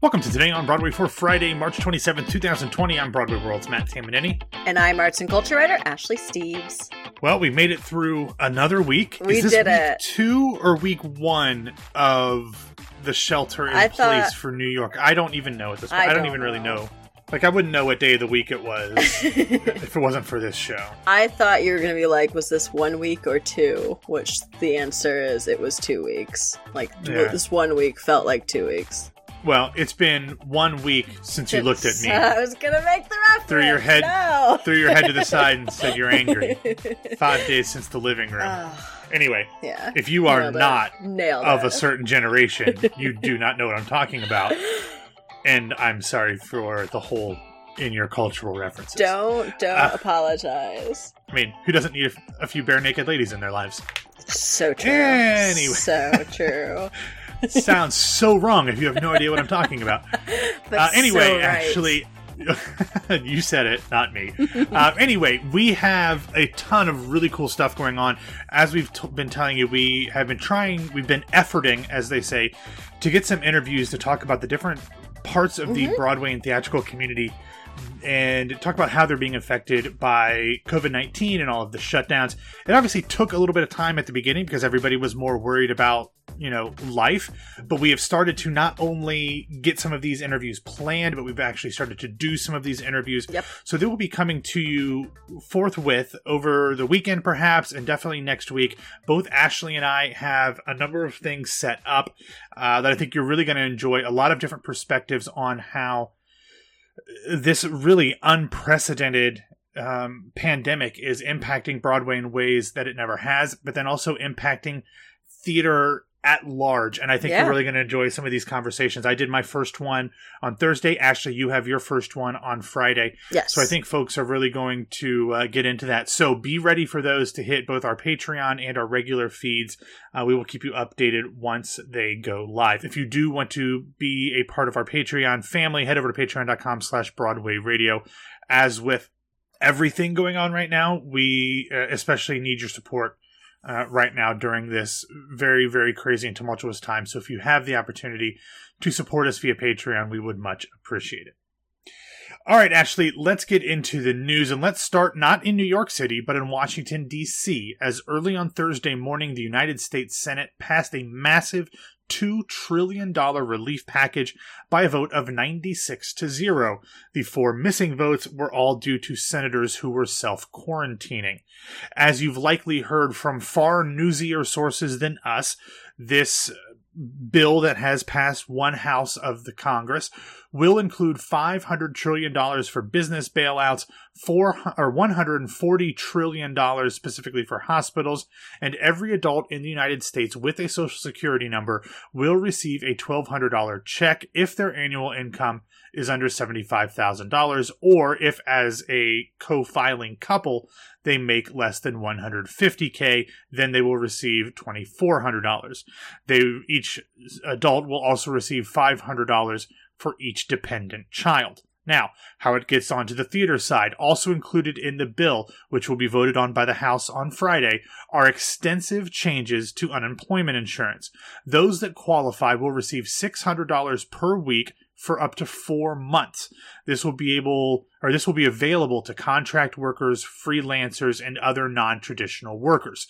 Welcome to Today on Broadway for Friday, March 27, 2020. I'm Broadway World's Matt Tamanini. And I'm arts and culture writer Ashley Steves. Well, we made it through another week. We Is this did week it. two or week one of the shelter in I place thought- for New York? I don't even know at this point. I I, don't don't even really know. know. Like, I wouldn't know what day of the week it was if it wasn't for this show. I thought you were going to be like, was this one week or two? Which the answer is it was two weeks. Like, Yeah. this one week felt like two weeks. Well, it's been one week since you looked at me, I was going to make the reference. Threw your head- No. threw your head to the side, and said you're angry. Five days since the living room. Ah, Anyway, yeah. if you are not of a certain generation, you do not know what I'm talking about. And I'm sorry for the hole in your cultural references. Don't, don't Ah. apologize. I mean, who doesn't need a, a few Barenaked Ladies in their lives? So true. Anyway. So true. Sounds so wrong if you have no idea what I'm talking about. Uh, anyway, so right. actually, you said it, not me. uh, anyway, we have a ton of really cool stuff going on. As we've t- been telling you, we have been trying, we've been efforting, as they say, to get some interviews to talk about the different parts of the Broadway and theatrical community and talk about how they're being affected by COVID 19 and all of the shutdowns. It obviously took a little bit of time at the beginning because everybody was more worried about, you know, life. But we have started to not only get some of these interviews planned, but we've actually started to do some of these interviews. Yep. So they will be coming to you forthwith over the weekend, perhaps, and definitely next week. Both Ashley and I have a number of things set up uh, that I think you're really going to enjoy. A lot of different perspectives on how this really unprecedented um, pandemic is impacting Broadway in ways that it never has, but then also impacting theater at large. And I think Yeah. you're really going to enjoy some of these conversations. I did my first one on Thursday. Ashley, you have your first one on Friday. Yes. So I think folks are really going to uh, get into that. So be ready for those to hit both our Patreon and our regular feeds. Uh, we will keep you updated once they go live. If you do want to be a part of our Patreon family, head over to patreon.com slash Broadway Radio. As with everything going on right now, we uh, especially need your support uh, right now during this very, very crazy and tumultuous time. So if you have the opportunity to support us via Patreon, we would much appreciate it. All right, Ashley, let's get into the news and let's start not in New York City, but in Washington, D.C., as early on Thursday morning, the United States Senate passed a massive $2 trillion relief package by a vote of 96 to 0. The four missing votes were all due to senators who were self quarantining. As you've likely heard from far newsier sources than us, this bill that has passed one house of the Congress will include 500 trillion dollars for business bailouts, four or 140 trillion dollars specifically for hospitals, and every adult in the United States with a social security number will receive a $1200 check if their annual income is under $75,000 or if as a co-filing couple they make less than 150k then they will receive $2400 they each adult will also receive $500 for each dependent child now, how it gets onto the theater side, also included in the bill, which will be voted on by the House on Friday, are extensive changes to unemployment insurance. Those that qualify will receive $600 per week for up to four months. This will be able, or this will be available to contract workers, freelancers, and other non-traditional workers.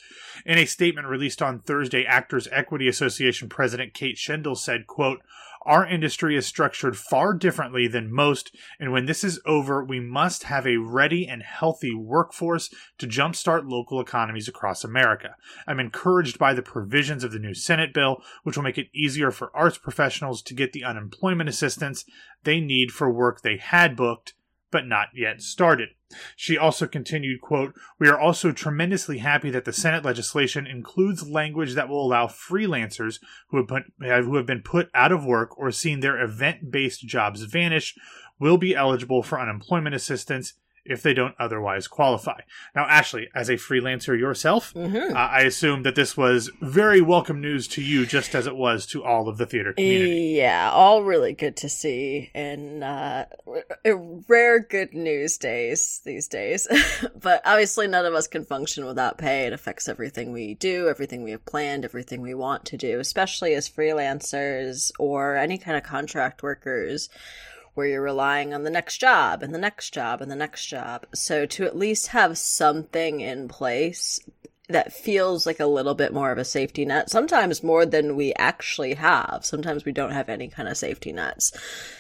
In a statement released on Thursday, Actors Equity Association President Kate Shindle said, quote, our industry is structured far differently than most, and when this is over, we must have a ready and healthy workforce to jumpstart local economies across America. I'm encouraged by the provisions of the new Senate bill, which will make it easier for arts professionals to get the unemployment assistance they need for work they had booked but not yet started. She also continued, quote, We are also tremendously happy that the Senate legislation includes language that will allow freelancers who have, put, who have been put out of work or seen their event based jobs vanish will be eligible for unemployment assistance if they don't otherwise qualify. Now, Ashley, as a freelancer yourself, Mhm. uh, I assume that this was very welcome news to you, just as it was to all of the theater community. Yeah, all really good to see, and uh, r- rare good news days these days. but obviously, none of us can function without pay. It affects everything we do, everything we have planned, everything we want to do, especially as freelancers or any kind of contract workers where you're relying on the next job and the next job and the next job. So to at least have something in place that feels like a little bit more of a safety net, sometimes more than we actually have. Sometimes we don't have any kind of safety nets.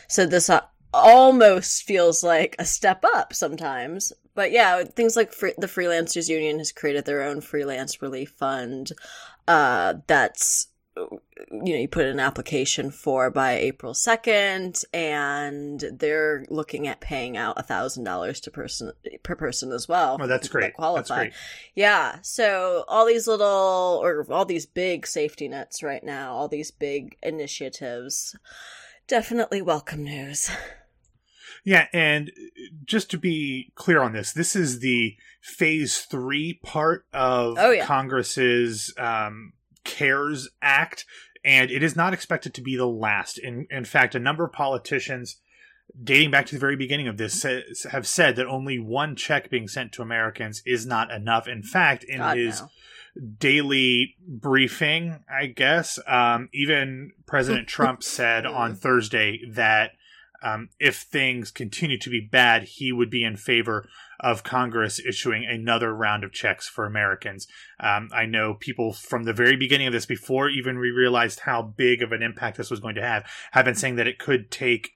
So this uh, almost feels like a step up sometimes. But yeah, things like free- the Freelancers Union has created their own freelance relief fund uh, that's you know you put an application for by April second, and they're looking at paying out a thousand dollars to person per person as well. Oh, that's people that great. That's great. Yeah, so all these little or all these big safety nets right now, all these big initiatives, definitely welcome news. Yeah, and just to be clear on this, this is the phase three part of Oh, yeah. Congress's um, CARES Act, and it is not expected to be the last. In in fact, a number of politicians, dating back to the very beginning of this, have said that only one check being sent to Americans is not enough. In fact, in God, his no. daily briefing, I guess. Um, even President Trump said on Thursday that um, if things continue to be bad, he would be in favor of Congress issuing another round of checks for Americans. Um, I know people from the very beginning of this, before even we realized how big of an impact this was going to have, have been saying that it could take.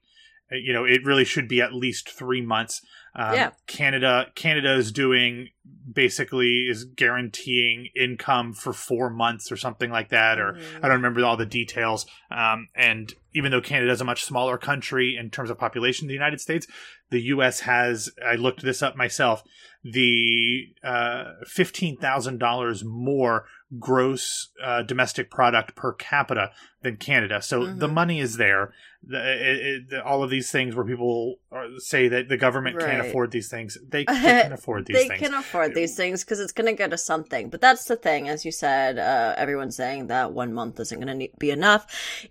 uh, You know, it really should be at least three months. Um, Yeah. Canada, Canada is doing basically is guaranteeing income for four months or something like that, or Mhm. I don't remember all the details. Um, and even though Canada is a much smaller country in terms of population than the United States, the U.S. has, I looked this up myself, the uh, $15,000 more gross uh, domestic product per capita than Canada. So Mhm. the money is there. The, it, it, all of these things where people are, say that the government can't afford these things, they, they can afford these they things. can afford these things because it's going to go to something. But that's the thing, as you said, uh, everyone's saying that one month isn't going to be enough.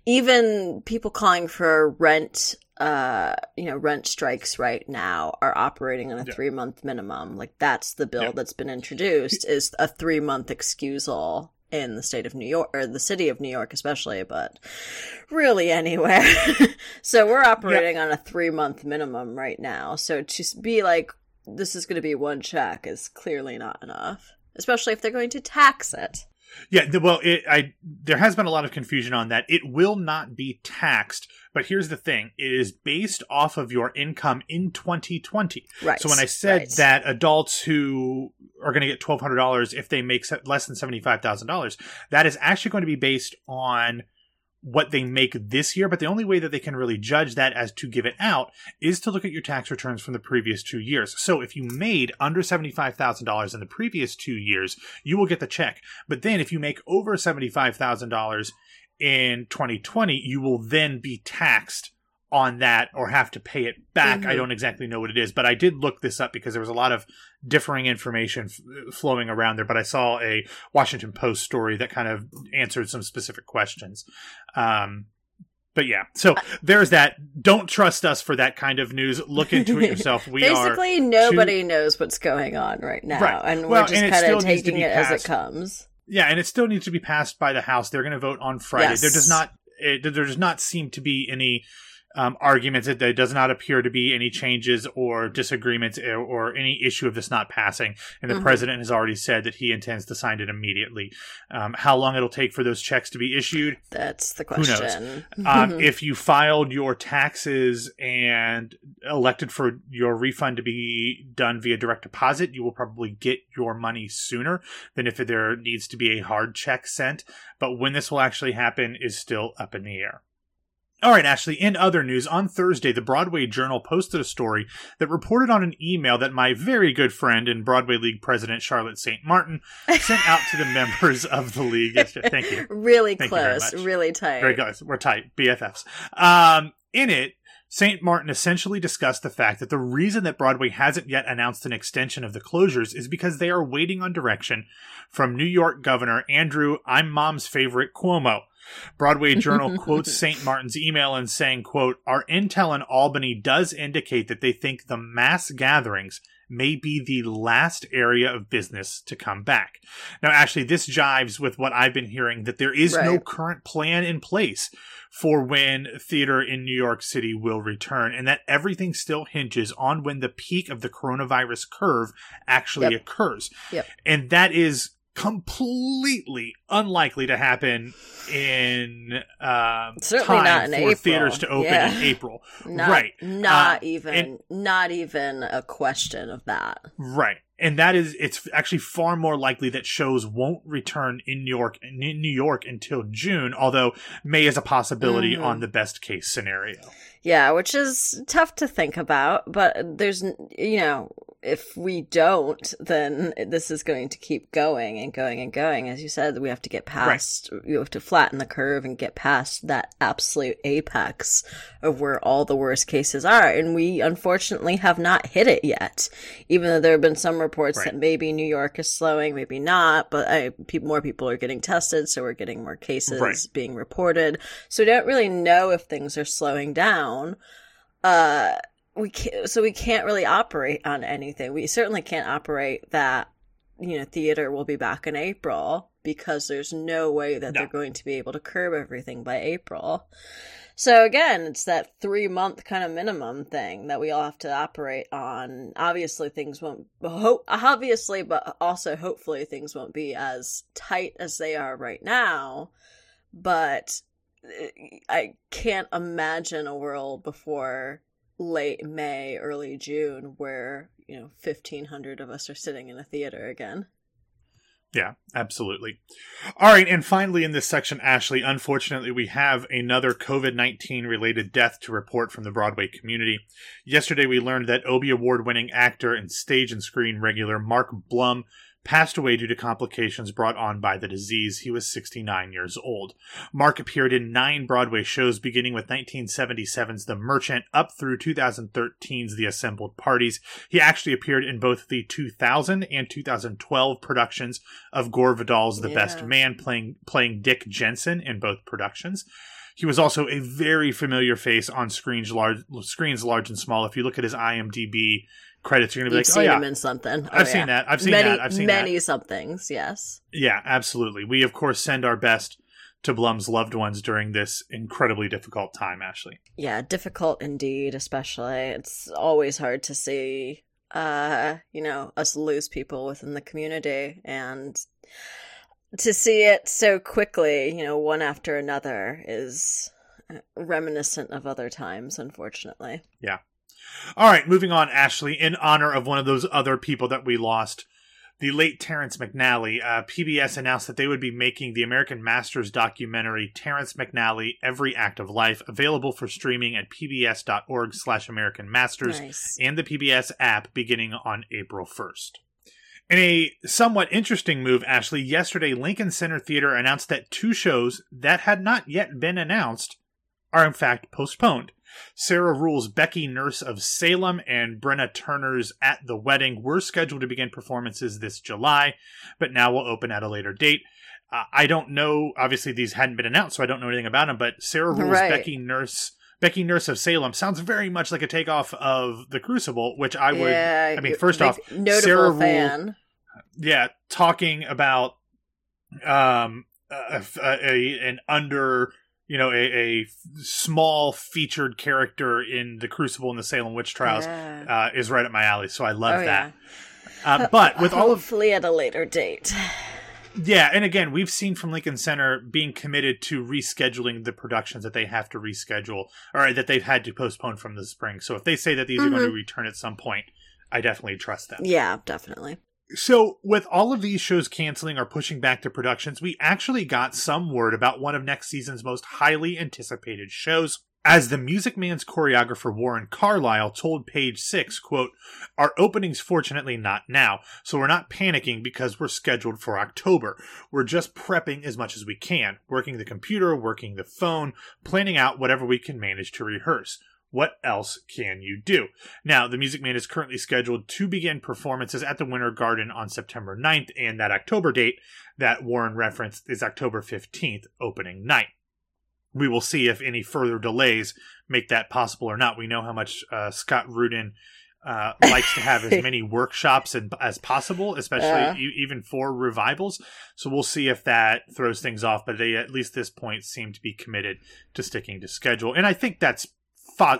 Even people calling for rent, uh, you know, rent strikes right now are operating on a Yeah. three month minimum. Like that's the bill Yeah. that's been introduced is a three month excusal in the state of New York or the city of New York, especially, but really anywhere. so we're operating on a three month minimum right now. So to be like, this is going to be one check is clearly not enough, especially if they're going to tax it. Yeah, well, it, I there has been a lot of confusion on that. It will not be taxed, but here's the thing: it is based off of your income in 2020. Right. So when I said right. that adults who are going to get twelve hundred dollars if they make less than seventy five thousand dollars, that is actually going to be based on what they make this year. But the only way that they can really judge that as to give it out is to look at your tax returns from the previous two years. So if you made under seventy five thousand dollars in the previous two years, you will get the check. But then if you make over seventy five thousand dollars in 2020, you will then be taxed on that or have to pay it back. Mhm. I don't exactly know what it is, but I did look this up because there was a lot of differing information f- flowing around there. But I saw a Washington Post story that kind of answered some specific questions. Um, but yeah, so there's that. Don't trust us for that kind of news. Look into it yourself. We are Basically, nobody knows what's going on right now, Right. and Well, we're just kind of taking it as it comes. Yeah, and it still needs to be passed by the House. They're going to vote on Friday. Yes. There does not it, there does not seem to be any um, arguments. It, there does not appear to be any changes or disagreements or, or any issue of this not passing. And the Mhm. president has already said that he intends to sign it immediately. Um, how long it'll take for those checks to be issued? That's the knows? question. Um, if you filed your taxes and elected for your refund to be done via direct deposit, you will probably get your money sooner than if there needs to be a hard check sent. But when this will actually happen is still up in the air. All right, Ashley, in other news, on Thursday, the Broadway Journal posted a story that reported on an email that my very good friend and Broadway League president Charlotte St. Martin sent out to the members of the league. yesterday. Thank you. really Thank you close, much. really tight. Very close. We're tight. BFFs. Um, in it, St. Martin essentially discussed the fact that the reason that Broadway hasn't yet announced an extension of the closures is because they are waiting on direction from New York Governor Andrew, I'm mom's favorite, Cuomo. Broadway Journal quotes St. Martin's email and saying, quote, Our intel in Albany does indicate that they think the mass gatherings may be the last area of business to come back. Now, actually, this jives with what I've been hearing that there is right. no current plan in place for when theater in New York City will return, and that everything still hinges on when the peak of the coronavirus curve actually yep. occurs. Yep. And that is completely unlikely to happen in um, certainly not in for April. theaters to open yeah. in April. Not, right, not uh, even, and, not even a question of that. Right, and that is it's actually far more likely that shows won't return in New York in New York until June. Although May is a possibility mm-hmm. on the best case scenario. Yeah, which is tough to think about, but there's, you know, if we don't, then this is going to keep going and going and going. As you said, we have to get past, right. you have to flatten the curve and get past that absolute apex of where all the worst cases are. And we unfortunately have not hit it yet, even though there have been some reports right. that maybe New York is slowing, maybe not, but I, pe- more people are getting tested. So we're getting more cases right. being reported. So we don't really know if things are slowing down down, uh, we can't, so we can't really operate on anything. We certainly can't operate that, you know, theater will be back in April because there's no way that No. they're going to be able to curb everything by April. So again, it's that three month kind of minimum thing that we all have to operate on. Obviously, things won't, ho- obviously, but also hopefully things won't be as tight as they are right now. But I can't imagine a world before late May, early June where, you know, 1500 of us are sitting in a theater again. Yeah, absolutely. All right, and finally in this section, Ashley, unfortunately, we have another COVID 19 related death to report from the Broadway community. Yesterday, we learned that Obie Award winning actor and stage and screen regular Mark Blum passed away due to complications brought on by the disease. He was 69 years old. Mark appeared in nine Broadway shows, beginning with 1977's The Merchant up through 2013's The Assembled Parties. He actually appeared in both the 2000 and 2012 productions of Gore Vidal's The Yeah. Best Man, playing playing Dick Jensen in both productions. He was also a very familiar face on screens large, screens large and small. If you look at his IMDb credits, you're going to be You've like, seen "Oh yeah, him in something. I've Oh, seen that. I've seen many, that. I've seen many that." somethings. Yes. Yeah, absolutely. We of course send our best to Blum's loved ones during this incredibly difficult time, Ashley. Yeah, difficult indeed. Especially, it's always hard to see, uh, you know, us lose people within the community, and to see it so quickly, you know, one after another, is reminiscent of other times. Unfortunately. All right, moving on, Ashley. In honor of one of those other people that we lost, the late Terrence McNally, uh, PBS announced that they would be making the American Masters documentary Terrence McNally: Every Act of Life available for streaming at pbs.org/slash American Masters Nice. and the PBS app beginning on April 1st. In a somewhat interesting move, Ashley, yesterday Lincoln Center Theater announced that two shows that had not yet been announced are in fact postponed. Sarah Ruhl's Becky Nurse of Salem and Bryna Turner's At the Wedding were scheduled to begin performances this July, but now will open at a later date. Uh, I don't know, obviously these hadn't been announced, so I don't know anything about them, but Sarah Ruhl's Right. Becky Nurse Becky Nurse of Salem sounds very much like a takeoff of The Crucible, which I would yeah, I mean, first off, Sarah Ruhl- yeah, talking about um a, a, an under you know a, a small featured character in the Crucible and the Salem witch trials Yeah. uh, is right up my alley. So I love Oh, that. Uh, but with all of hopefully at a later date. yeah, and again, we've seen from Lincoln Center being committed to rescheduling the productions that they have to reschedule or that they've had to postpone from the spring. So if they say that these are going to return at some point, I definitely trust them. Yeah, definitely. So, with all of these shows canceling or pushing back their productions, we actually got some word about one of next season's most highly anticipated shows. As the Music Man's choreographer Warren Carlyle told Page Six, quote, Our opening's fortunately not now, so we're not panicking because we're scheduled for October. We're just prepping as much as we can, working the computer, working the phone, planning out whatever we can manage to rehearse. What else can you do? Now, the Music Man is currently scheduled to begin performances at the Winter Garden on September 9th, and that October date that Warren referenced is October 15th, opening night. We will see if any further delays make that possible or not. We know how much uh, Scott Rudin uh, likes to have as many workshops and, as possible, especially Yeah. e- even for revivals. So we'll see if that throws things off. But they, at least this point, seem to be committed to sticking to schedule, and I think that's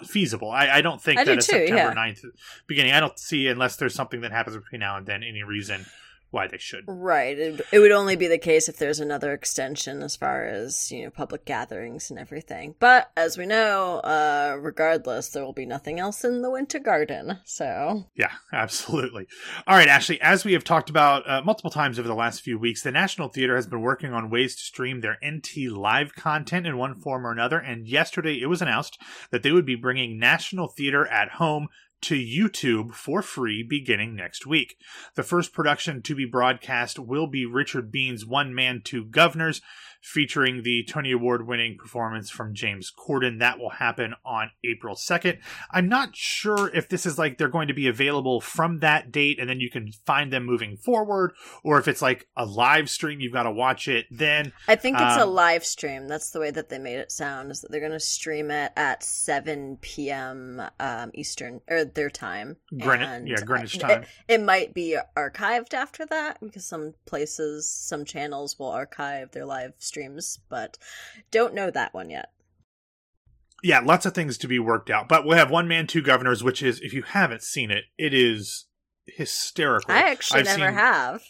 feasible. I, I don't think I that do a too, September yeah. 9th beginning. I don't see unless there's something that happens between now and then any reason why they should. Right. It, it would only be the case if there's another extension as far as, you know, public gatherings and everything. But as we know, uh, regardless, there will be nothing else in the Winter Garden. So, Yeah, absolutely. All right, Ashley, as we have talked about uh, multiple times over the last few weeks, the National Theater has been working on ways to stream their NT live content in one form or another. And yesterday it was announced that they would be bringing National Theater at Home to YouTube for free beginning next week. The first production to be broadcast will be Richard Bean's One Man, Two Guvnors, featuring the Tony Award winning performance from James Corden. That will happen on April 2nd. I'm not sure if this is like they're going to be available from that date and then you can find them moving forward, or if it's like a live stream, you've got to watch it then. I think it's a Um, live stream. That's the way that they made it sound, is that they're going to stream it at 7 p.m. Um, Eastern, or their time. Greenwich- yeah, Greenwich it- time. It, might be archived after that because some places, some channels will archive their live streams, but don't know that one yet. Yeah, lots of things to be worked out. But we'll have One Man, Two Guvnors, which is, if you haven't seen it, it is hysterical. I actually I've never seen- have.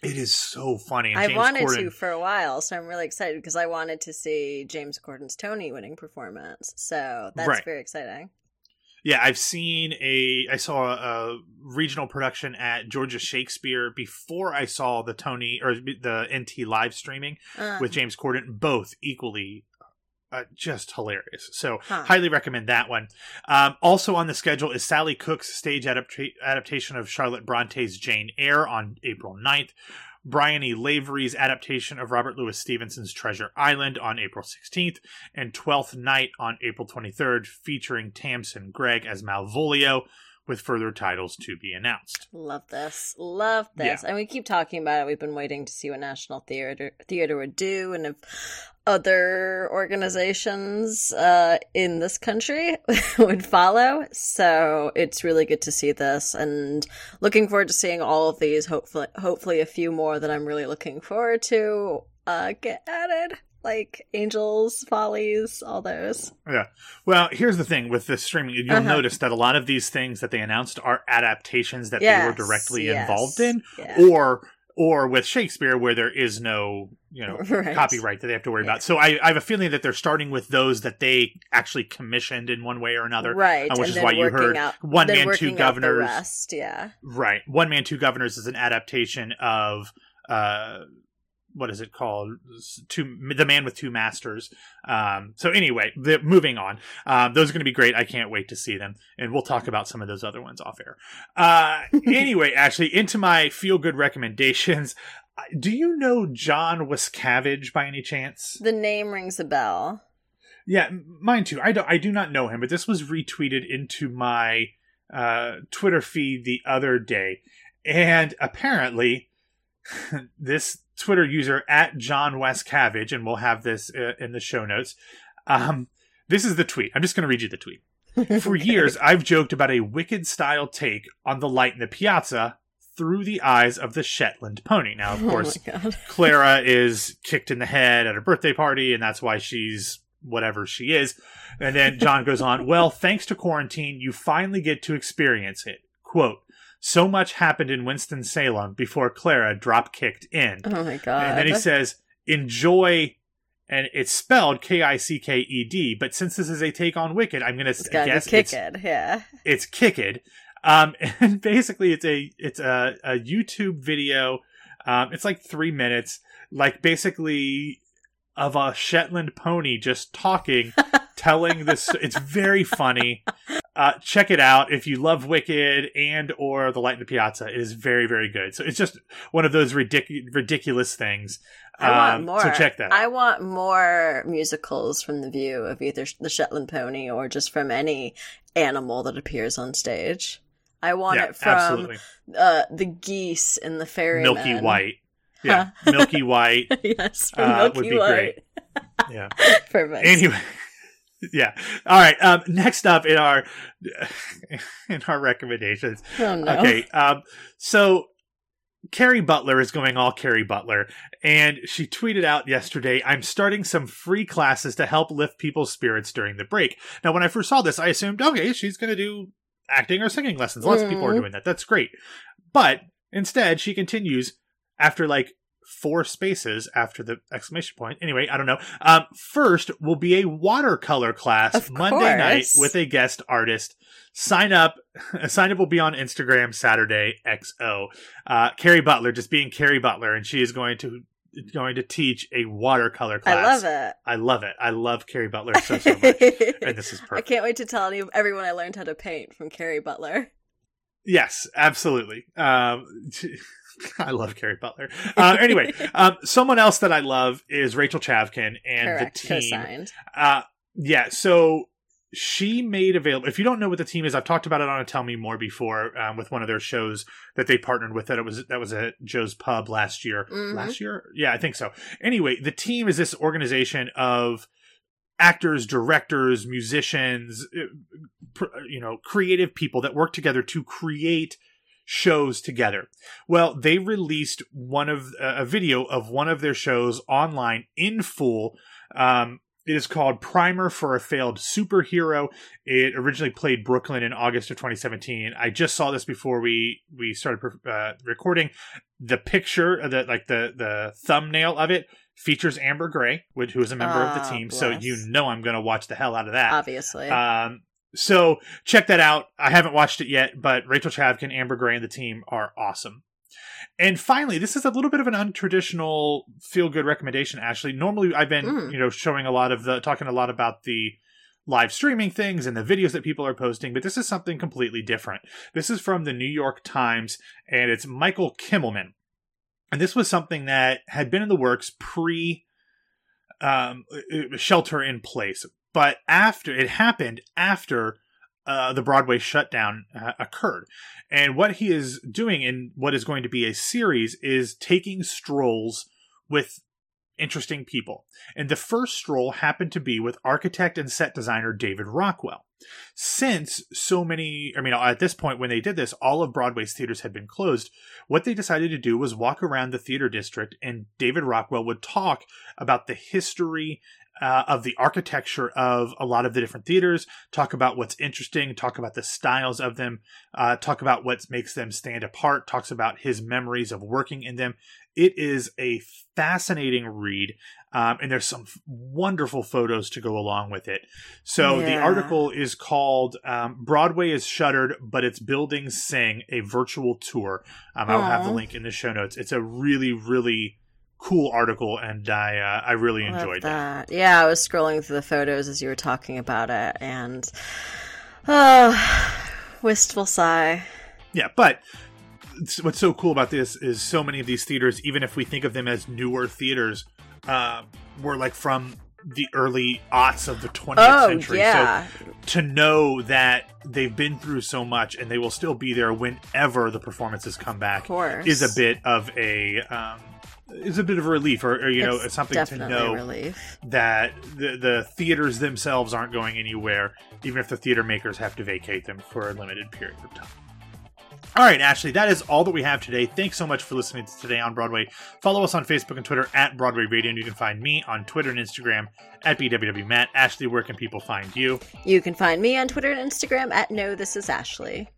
It is so funny. And I James wanted Corden, to for a while, so I'm really excited because I wanted to see James Corden's Tony winning performance. So that's Right. very exciting. Yeah, I've seen a. I saw a regional production at Georgia Shakespeare before I saw the Tony or the NT live streaming Uh, with James Corden. Both equally uh, just hilarious. So Huh. highly recommend that one. Um, also on the schedule is Sally Cookson's stage adapta- adaptation of Charlotte Bronte's Jane Eyre on April 9th. Brian E. Lavery's adaptation of Robert Louis Stevenson's Treasure Island on April 16th, and Twelfth Night on April 23rd, featuring Tamsin Greig as Malvolio, with further titles to be announced. Love this. Love this. And we keep talking about it. We've been waiting to see what National Theater Theater would do and if other organizations uh, in this country would follow. So it's really good to see this and looking forward to seeing all of these. Hopefully hopefully a few more that I'm really looking forward to uh, get added. Like Angels, Follies, all those. Yeah. Well, here's the thing with the streaming. You'll Uh-huh. notice that a lot of these things that they announced are adaptations that they were directly yes. involved in, Yeah. or or with Shakespeare where there is no you know Right. copyright that they have to worry Yeah. about. So I, I have a feeling that they're starting with those that they actually commissioned in one way or another. right, uh, which and is why you heard out, One Man, Two working out the Guvnors. rest, yeah. Right. One Man, Two Guvnors is an adaptation of uh what is it called? Two, the Man with Two Masters. Um, so anyway, the, moving on. Um, those are going to be great. I can't wait to see them, and we'll talk about some of those other ones off air. Uh, anyway, actually, into my feel good recommendations. Uh, Do you know John Wascavage by any chance? The name rings a bell. Yeah, mine too. I do, I do not know him, but this was retweeted into my uh, Twitter feed the other day, and apparently, this Twitter user at John Wascavage, and we'll have this uh, in the show notes. Um, this is the tweet. I'm just going to read you the tweet. For years, I've joked about a wicked style take on the light in the piazza through the eyes of the Shetland pony. Now, of course, Oh. Clara is kicked in the head at her birthday party, and that's why she's whatever she is. And then John goes on, Well, thanks to quarantine, you finally get to experience it. Quote, so much happened in Winston-Salem before Clara drop kicked in. Oh my god. And then he says, enjoy, and it's spelled K I C K E D, but since this is a take on Wicked, I'm going to it's guess it's, kicked. Yeah. it's Kicked. Um, and basically, it's a it's a, a YouTube video. Um, it's like three minutes, like basically of a Shetland pony just talking, telling this. It's very funny. uh, check it out if you love Wicked and or The Light in the Piazza. It is very very good. So it's just one of those ridic- ridiculous things. I want Um, more. So check that. I want more musicals from the view of either the Shetland pony or just from any animal that appears on stage. I want yeah, it from uh, the geese in the fairy Milky White. Yeah, Milky White. yes, Uh, Milky would be White. great. Yeah. Perfect. Anyway, yeah. All right. Um, next up in our in our recommendations. oh no. Okay. Um, so Kerry Butler is going all Kerry Butler, and she tweeted out yesterday, "I'm starting some free classes to help lift people's spirits during the break." Now, when I first saw this, I assumed, okay, she's going to do acting or singing lessons. Lots of people are Mhm. doing that. That's great. But instead, she continues after like four spaces after the exclamation point. Anyway, I don't know. Um, first will be a watercolor class Of Monday night with a guest artist. Sign up. Sign up will be on Instagram Saturday XO. Uh, Kerry Butler, just being Kerry Butler, and she is going to going to teach a watercolor class. I love it. I love it. I love Kerry Butler so so much, and this is perfect. I can't wait to tell any, everyone I learned how to paint from Kerry Butler. Yes, absolutely. Um, I love Kerry Butler. Uh, anyway, um, someone else that I love is Rachel Chavkin and Correct. the team. Co-signed. Uh, yeah, so she made available. If you don't know what the team is, I've talked about it on a Tell Me More before um, with one of their shows that they partnered with. That it was that was at Joe's Pub last year. Mhm. Last year, yeah, I think so. Anyway, the team is this organization of actors, directors, musicians, uh, pr- you know, creative people that work together to create shows together. Well, they released one of uh, a video of one of their shows online in full. Um, it is called Primer for a Failed Superhero. It originally played Brooklyn in August of 2017. I just saw this before we we started uh, recording. The picture, uh, the like the the thumbnail of it features Amber Gray, which, who is a member of the Ah, team. So you know I'm going to watch the hell out of that. Obviously. Um, so check that out. I haven't watched it yet, but Rachel Chavkin, Amber Gray, and the team are awesome. And finally, this is a little bit of an untraditional feel good recommendation, Ashley. Normally, I've been, Mm. you know, showing a lot of the, talking a lot about the live streaming things and the videos that people are posting, but this is something completely different. This is from the New York Times, and it's Michael Kimmelman. And this was something that had been in the works pre um, shelter in place. But after it happened, after uh, the Broadway shutdown uh, occurred. And what he is doing in what is going to be a series is taking strolls with interesting people. And the first stroll happened to be with architect and set designer David Rockwell. Since so many, I mean, at this point when they did this, all of Broadway's theaters had been closed. What they decided to do was walk around the theater district, and David Rockwell would talk about the history uh, of the architecture of a lot of the different theaters, talk about what's interesting, talk about the styles of them, uh, talk about what makes them stand apart, talks about his memories of working in them. It is a fascinating read, um, and there's some f- wonderful photos to go along with it. So the article is called um, "Broadway is Shuttered, but its buildings sing: A Virtual Tour." Um, I'll have the link in the show notes. It's a really, really cool article, and I uh, I really Love enjoyed that. that. Yeah, I was scrolling through the photos as you were talking about it, and oh, wistful sigh. Yeah, but what's so cool about this is so many of these theaters, even if we think of them as newer theaters, uh, were like from the early aughts of the 20th Oh century. yeah, So to know that they've been through so much and they will still be there whenever the performances come back is a bit of a um, is a bit of a relief, or, or you know, It's something to know relief. that the, the theaters themselves aren't going anywhere, even if the theater makers have to vacate them for a limited period of time. All right, Ashley, that is all that we have today. Thanks so much for listening to Today on Broadway. Follow us on Facebook and Twitter at Broadway Radio, and you can find me on Twitter and Instagram at BWWMatt. Ashley, where can people find you? You can find me on Twitter and Instagram at No This Is Ashley.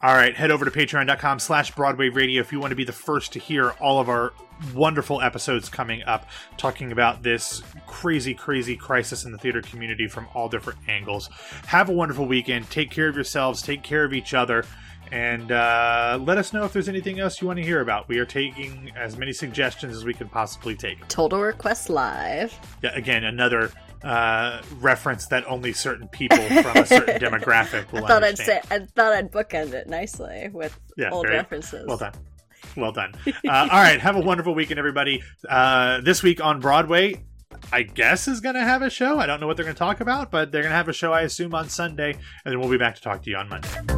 All right, head over to patreon.com slash Broadway Radio if you want to be the first to hear all of our wonderful episodes coming up, talking about this crazy, crazy crisis in the theater community from all different angles. Have a wonderful weekend. Take care of yourselves, take care of each other, and uh, let us know if there's anything else you want to hear about. We are taking as many suggestions as we can possibly take. Total Request Live. Yeah, again, another uh, reference that only certain people from a certain demographic will I thought understand. I'd say I thought I'd bookend it nicely with Yeah, old references. Well done. Well done. Uh, all right. Have a wonderful weekend, everybody. Uh, this week on Broadway, I guess, is going to have a show. I don't know what they're going to talk about, but they're going to have a show, I assume, on Sunday. And then we'll be back to talk to you on Monday.